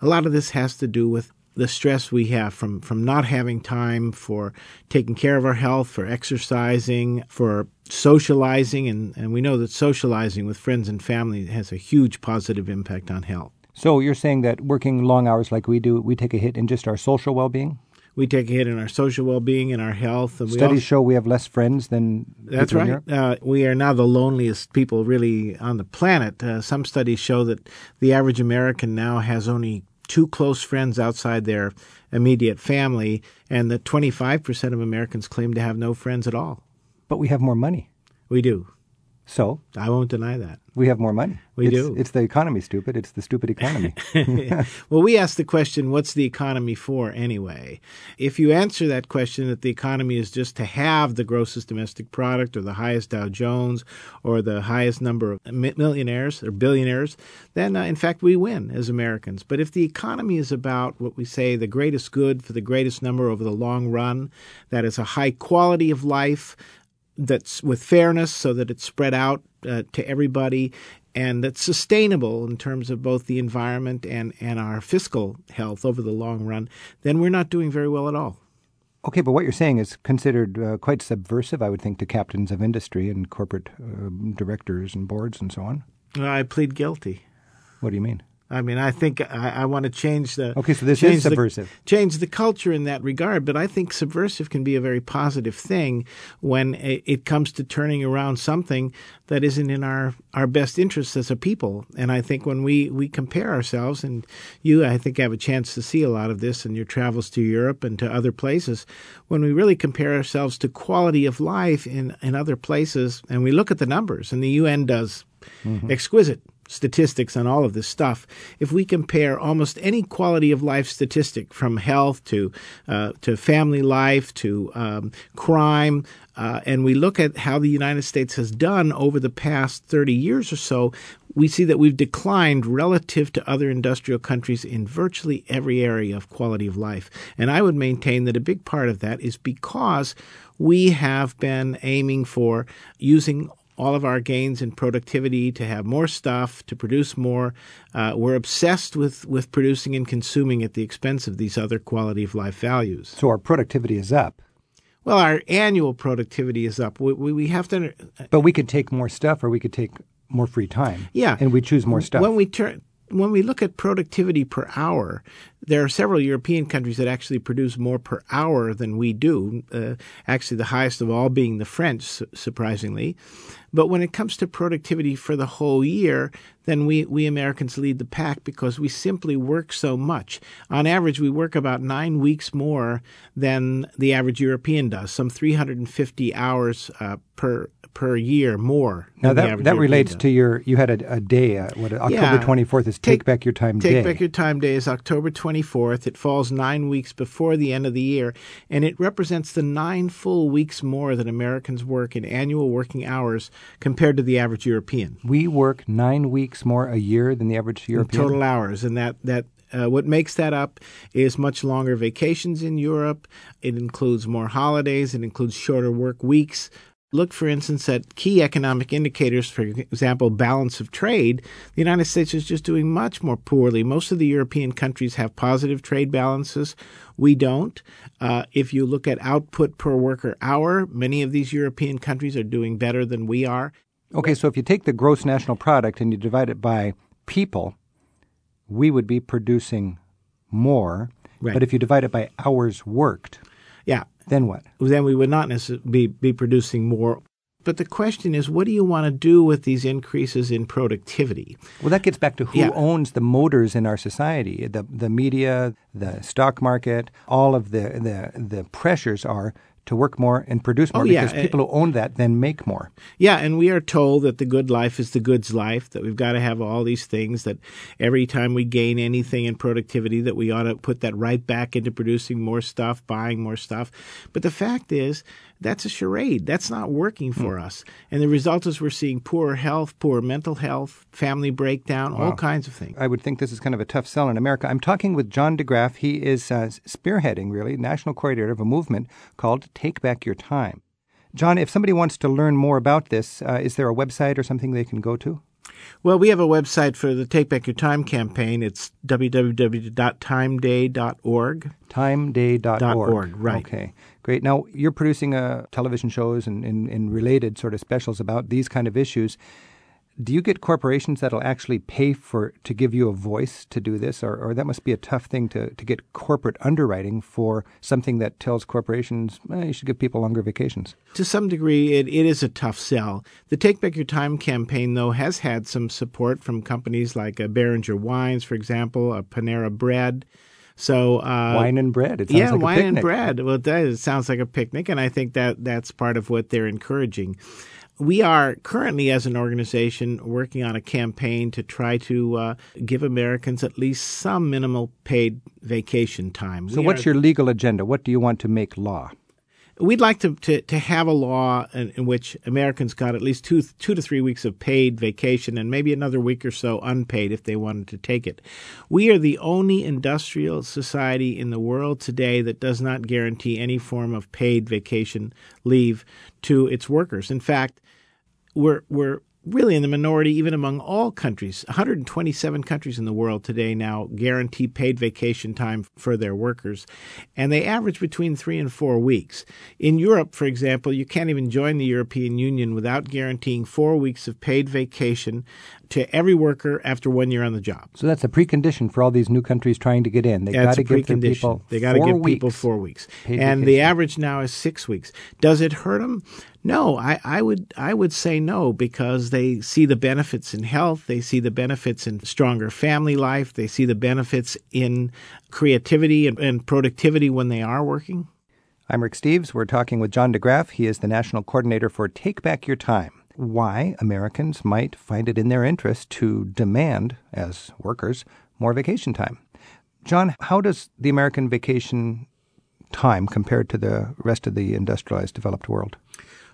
a lot of this has to do with the stress we have from, from not having time for taking care of our health, for exercising, for socializing. And, and we know that socializing with friends and family has a huge positive impact on health. So you're saying that working long hours like we do, we take a hit in just our social well being? we take a hit in our social well-being and our health. And Studies also, show we have less friends than that's right. Uh, we are now the loneliest people really on the planet. Uh, some studies show that the average American now has only two close friends outside their immediate family, and that 25% of Americans claim to have no friends at all. But we have more money. We do. So? I won't deny that. We have more money. We it's, do. It's the economy, stupid. It's the stupid economy. well, we ask the question, what's the economy for anyway? If you answer that question that the economy is just to have the grossest domestic product or the highest Dow Jones or the highest number of millionaires or billionaires, then uh, in fact we win as Americans. But if the economy is about what we say the greatest good for the greatest number over the long run, that is a high quality of life, that's with fairness so that it's spread out uh, to everybody and that's sustainable in terms of both the environment and, and our fiscal health over the long run, then we're not doing very well at all. Okay, but what you're saying is considered uh, quite subversive, I would think, to captains of industry and corporate uh, directors and boards and so on. I plead guilty. What do you mean? I mean, I think I, I want to change the okay. So this is subversive. The, change the culture in that regard, but I think subversive can be a very positive thing when it, it comes to turning around something that isn't in our our best interests as a people. And I think when we we compare ourselves, and you, I think, have a chance to see a lot of this in your travels to Europe and to other places, when we really compare ourselves to quality of life in in other places, and we look at the numbers, and the UN does mm-hmm. exquisite statistics on all of this stuff, if we compare almost any quality of life statistic from health to uh, to family life to um, crime, uh, and we look at how the United States has done over the past 30 years or so, we see that we've declined relative to other industrial countries in virtually every area of quality of life. And I would maintain that a big part of that is because we have been aiming for using all of our gains in productivity to have more stuff, to produce more. Uh, we're obsessed with, with producing and consuming at the expense of these other quality of life values. So our productivity is up. Well, our annual productivity is up. We, we, we have to. But we could take more stuff, or we could take more free time. Yeah, and we choose more stuff. When we turn when we look at productivity per hour, there are several European countries that actually produce more per hour than we do. Uh, actually, the highest of all being the French, su- surprisingly. But when it comes to productivity for the whole year, then we, we Americans lead the pack because we simply work so much. On average, we work about nine weeks more than the average European does, some 350 hours uh, per per year more. Now that that relates to your you had a, a day. Uh, what October twenty fourth is take, take, Back Your Time take Day. Take Back Your Time Day is October twenty fourth. It falls nine weeks before the end of the year, and it represents the nine full weeks more that Americans work in annual working hours compared to the average European. We work nine weeks more a year than the average European. In total hours, and that that uh, what makes that up is much longer vacations in Europe. It includes more holidays. It includes shorter work weeks. Look, for instance, at key economic indicators, for example, balance of trade. The United States is just doing much more poorly. Most of the European countries have positive trade balances. We don't. Uh, if you look at output per worker hour, many of these European countries are doing better than we are. Okay, so if you take the gross national product and you divide it by people, we would be producing more. Right. But if you divide it by hours worked, yeah, then what? Then we would not necessarily be, be producing more. But the question is, what do you want to do with these increases in productivity? Well, that gets back to who Yeah. owns the motors in our society. The the media, the stock market, all of the the, the pressures are to work more and produce oh, more Oh, yeah. because eh, people who own that then make more. Yeah, and we are told that the good life is the goods life, that we've got to have all these things, that every time we gain anything in productivity, that we ought to put that right back into producing more stuff, buying more stuff. But the fact is, that's a charade. That's not working for us. And the result is we're seeing poor health, poor mental health, family breakdown, all kinds of things. I would think this is kind of a tough sell in America. I'm talking with John DeGraff. He is uh, spearheading, really, national coordinator of a movement called Take Back Your Time. John, if somebody wants to learn more about this, uh, is there a website or something they can go to? Well, we have a website for the Take Back Your Time campaign. It's www.timeday.org. Timeday.org. Org, right. Okay, great. Now, you're producing uh, television shows and, and, and related sort of specials about these kind of issues. Do you get corporations that'll actually pay for to give you a voice to do this, or, or that must be a tough thing to, to get corporate underwriting for something that tells corporations eh, you should give people longer vacations? To some degree, it, it is a tough sell. The Take Back Your Time campaign, though, has had some support from companies like uh, Beringer Wines, for example, uh, Panera Bread. So uh, wine and bread. It sounds yeah, like a wine and bread. Well, it does. It sounds like a picnic, and I think that that's part of what they're encouraging. We are currently, as an organization, working on a campaign to try to uh, give Americans at least some minimal paid vacation time. So, We what's are- your legal agenda? What do you want to make law? We'd like to, to, to have a law in, in which Americans got at least two two to three weeks of paid vacation and maybe another week or so unpaid if they wanted to take it. We are the only industrial society in the world today that does not guarantee any form of paid vacation leave to its workers. In fact, we're we're really in the minority even among all countries. 127 countries in the world today now guarantee paid vacation time for their workers, and they average between 3 and 4 weeks. In Europe, for example, you can't even join the European Union without guaranteeing 4 weeks of paid vacation to every worker after 1 year on the job. So that's a precondition for all these new countries trying to get in. They got to give their people They got to four give people weeks. four weeks, paid and the average now is six weeks. Does it hurt them? No, I, I would I would say no because they see the benefits in health. They see the benefits in stronger family life. They see the benefits in creativity and, and productivity when they are working. I'm Rick Steves. We're talking with John DeGraff. He is the national coordinator for Take Back Your Time. Why Americans might find it in their interest to demand, as workers, more vacation time. John, how does the American vacation time compare to the rest of the industrialized developed world?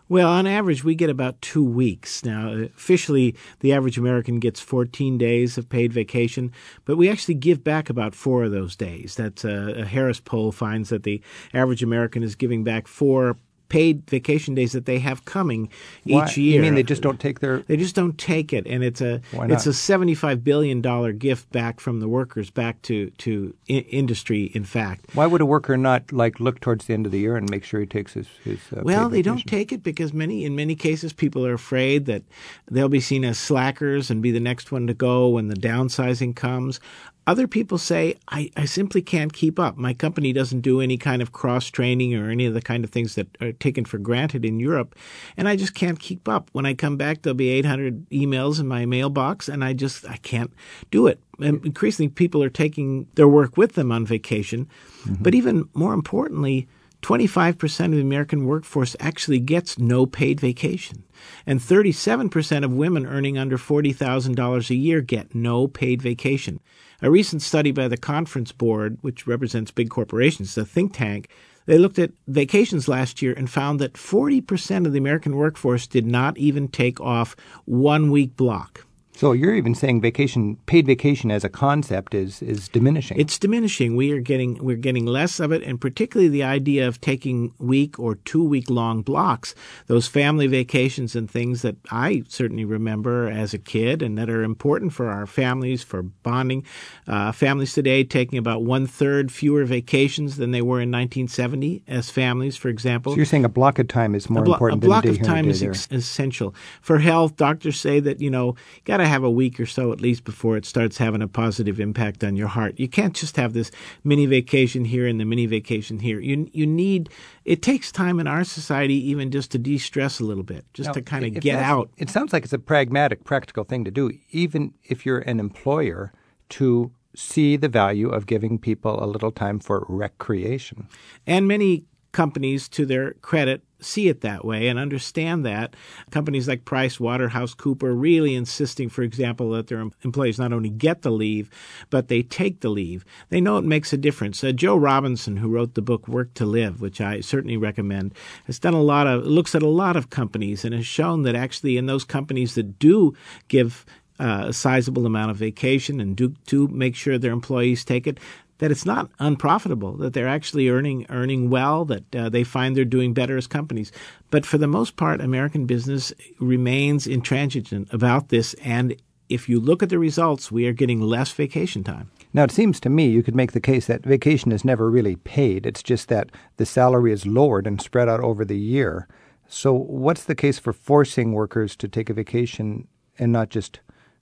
Well, on average, we get about two weeks. Now, officially, the average American gets 14 days of paid vacation, but we actually give back about four of those days. That's a, a Harris poll finds that the average American is giving back four paid vacation days that they have coming Why? each year. You mean they just don't take their? They just don't take it, and it's a it's a seventy five billion dollar gift back from the workers back to to I- industry. In fact, Why would a worker not like look towards the end of the year and make sure he takes his his? Uh, well, they don't take it because many in many cases people are afraid that they'll be seen as slackers and be the next one to go when the downsizing comes. Other people say, I, I simply can't keep up. My company doesn't do any kind of cross training or any of the kind of things that are taken for granted in Europe, and I just can't keep up. When I come back, there'll be 800 emails in my mailbox, and I just I can't do it. And increasingly, people are taking their work with them on vacation, mm-hmm. but even more importantly, 25% of the American workforce actually gets no paid vacation. And 37% of women earning under $40,000 a year get no paid vacation. A recent study by the Conference Board, which represents big corporations, the think tank, they looked at vacations last year and found that 40% of the American workforce did not even take off one week block. So you're even saying vacation, paid vacation as a concept is is diminishing. It's diminishing. We are getting we're getting less of it, and particularly the idea of taking week or two week long blocks, those family vacations and things that I certainly remember as a kid, and that are important for our families for bonding. Uh, families today taking about one third fewer vacations than they were in 1970 as families, for example. so you're saying a block of time is more a, blo- important a block than a day of time a is ex- essential for health. Doctors say that you know got to have a week or so at least before it starts having a positive impact on your heart. You can't just have this mini vacation here and the mini vacation here. You you need it takes time in our society even just to de-stress a little bit, just Now, to kind of get out. It sounds like it's a pragmatic, practical thing to do, even if you're an employer, to see the value of giving people a little time for recreation. And many companies, to their credit, see it that way and understand that. Companies like Price Waterhouse Cooper really insisting, for example, that their employees not only get the leave, but they take the leave. They know it makes a difference. Uh, Joe Robinson, who wrote the book Work to Live, which I certainly recommend, has done a lot of looks at a lot of companies and has shown that actually in those companies that do give uh, a sizable amount of vacation and do do make sure their employees take it that it's not unprofitable that they're actually earning earning well that uh, they find they're doing better as companies but for the most part American business remains intransigent about this and if you look at the results we are getting less vacation time Now, it seems to me you could make the case that vacation is never really paid. It's just that the salary is lowered and spread out over the year. So, what's the case for forcing workers to take a vacation and not just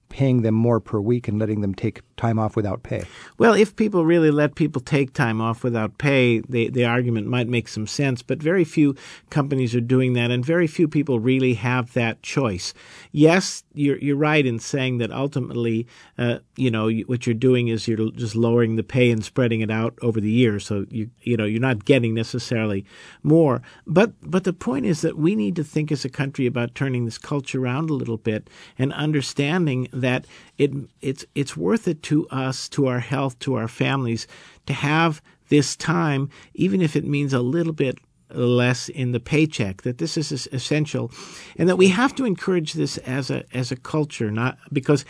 paying them more per week and letting them take time off without pay? Well, if people really let people take time off without pay, the the argument might make some sense. But very few companies are doing that, and very few people really have that choice. Yes, you're you're right in saying that ultimately, uh, you know, what you're doing is you're just lowering the pay and spreading it out over the year. So you you know you're not getting necessarily more. But but the point is that we need to think as a country about turning this culture around a little bit and understanding that it it's it's worth it to us, to our health, to our families, to have this time, even if it means a little bit less in the paycheck. That this is essential, and that we have to encourage this as a as a culture, not because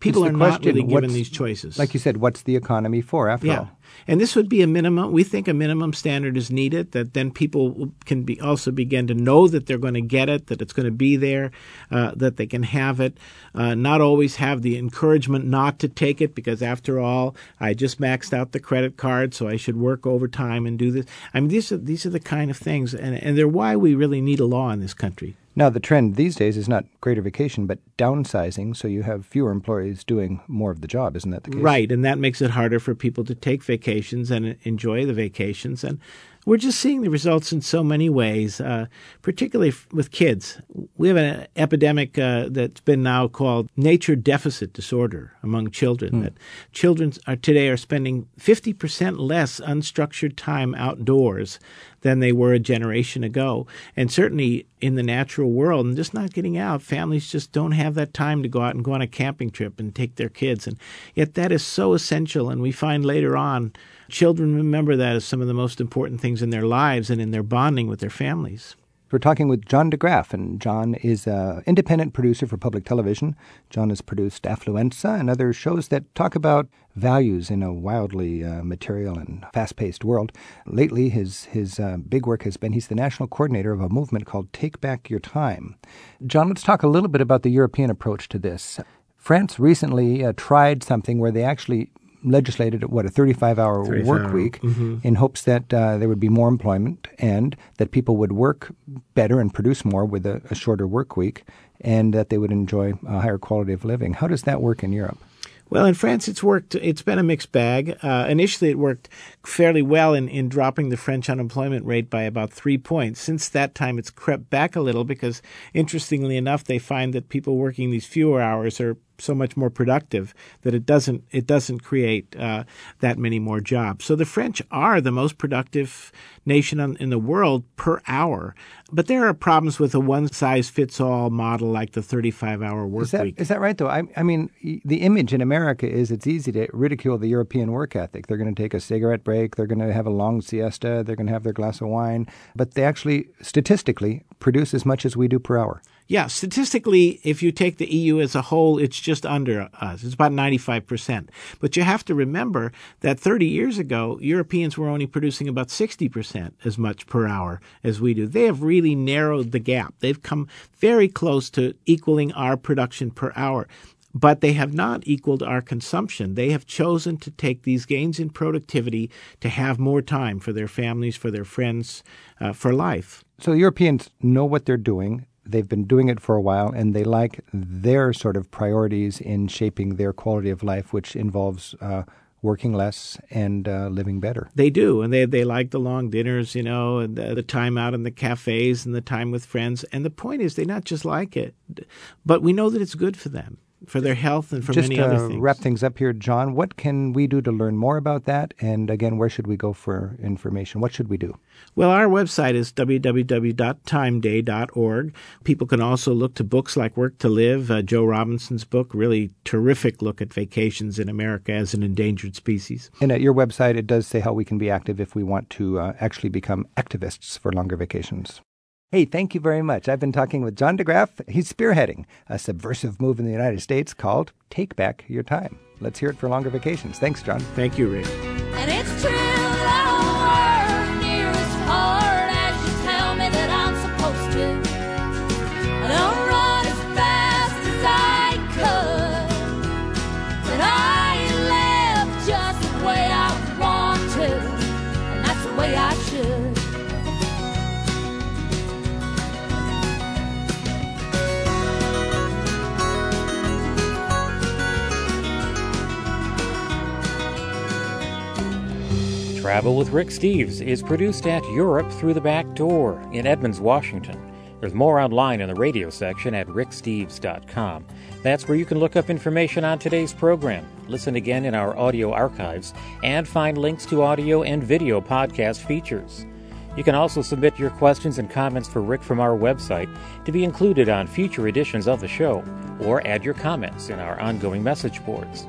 people are not really given these choices. Like you said, what's the economy for after Yeah. all? And this would be a minimum. We think a minimum standard is needed that then people can be also begin to know that they're going to get it, that it's going to be there, uh, that they can have it, uh, not always have the encouragement not to take it because after all, I just maxed out the credit card, so I should work overtime and do this. I mean, these are these are the kind of things, and, and they're why we really need a law in this country. Now, the trend these days is not greater vacation, but downsizing, so you have fewer employees doing more of the job. Isn't that the case? Right, and that makes it harder for people to take vacations and enjoy the vacations. And we're just seeing the results in so many ways, uh, particularly f- with kids. We have an epidemic uh, that's been now called nature deficit disorder among children. That children are today are spending fifty percent less unstructured time outdoors than they were a generation ago, and certainly in the natural world, and just not getting out. Families just don't have that time to go out and go on a camping trip and take their kids, and yet that is so essential. And we find later on, children remember that as some of the most important things in their lives and in their bonding with their families. We're talking with John DeGraff, and John is an independent producer for public television. John has produced Affluenza and other shows that talk about values in a wildly uh, material and fast-paced world. Lately, his his uh, big work has been he's the national coordinator of a movement called Take Back Your Time. John, let's talk a little bit about the European approach to this. France recently uh, tried something where they actually legislated what a 35 hour 35 work week mm-hmm. in hopes that uh, there would be more employment and that people would work better and produce more with a, a shorter work week and that they would enjoy a higher quality of living. How does that work in Europe? Well, in France, it's worked. It's been a mixed bag. Uh, initially, it worked fairly well in, in dropping the French unemployment rate by about three points. Since that time, it's crept back a little because, interestingly enough, they find that people working these fewer hours are so much more productive that it doesn't it doesn't create uh, that many more jobs. So the French are the most productive nation on, in the world per hour, but there are problems with a one size fits all model like the 35 hour work is that, week. Is that right though? I, I mean, the image in America is it's easy to ridicule the European work ethic. They're going to take a cigarette break, they're going to have a long siesta, they're going to have their glass of wine, but they actually statistically produce as much as we do per hour. Yeah, statistically, if you take the EU as a whole, it's just under us. It's about 95%. But you have to remember that 30 years ago, Europeans were only producing about 60% as much per hour as we do. They have really narrowed the gap. They've come very close to equaling our production per hour but they have not equaled our consumption. They have chosen to take these gains in productivity to have more time for their families, for their friends, uh, for life. So Europeans know what they're doing they've been doing it for a while and they like their sort of priorities in shaping their quality of life, which involves uh, working less and uh, living better. They do, and they they like the long dinners, you know, and the, the, time out in the cafes and the time with friends. And the point is, they not just like it, but we know that it's good for them for their health and for Just many other things. Just wrap things up here, John, what can we do to learn more about that? And again, where should we go for information? What should we do? Well, our website is www.timeday.org. People can also look to books like Work to Live, uh, Joe Robinson's book, really terrific look at vacations in America as an endangered species. And at your website, it does say how we can be active if we want to uh, actually become activists for longer vacations. Hey, thank you very much. I've been talking with John DeGraff. He's spearheading a subversive move in the United States called Take Back Your Time. Let's hear it for longer vacations. Thanks, John. Thank you, Rick. Travel with Rick Steves is produced at Europe Through the Back Door in Edmonds, Washington. There's more online in the radio section at ricksteves.com. That's where you can look up information on today's program, listen again in our audio archives, and find links to audio and video podcast features. You can also submit your questions and comments for Rick from our website to be included on future editions of the show, or add your comments in our ongoing message boards.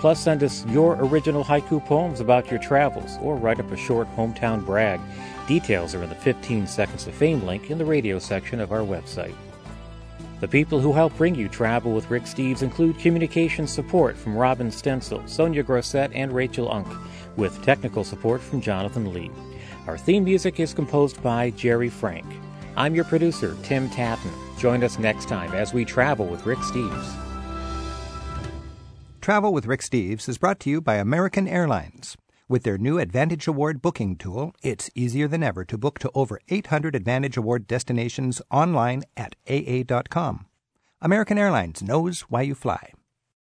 Plus, send us your original haiku poems about your travels or write up a short hometown brag. Details are in the 15 Seconds of Fame link in the radio section of our website. The people who help bring you Travel with Rick Steves include communication support from Robin Stencil, Sonia Grosset, and Rachel Unk, with technical support from Jonathan Lee. Our theme music is composed by Jerry Frank. I'm your producer, Tim Tattan. Join us next time as we travel with Rick Steves. Travel with Rick Steves is brought to you by American Airlines. With their new Advantage Award booking tool, it's easier than ever to book to over 800 Advantage Award destinations online at AA.com. American Airlines knows why you fly.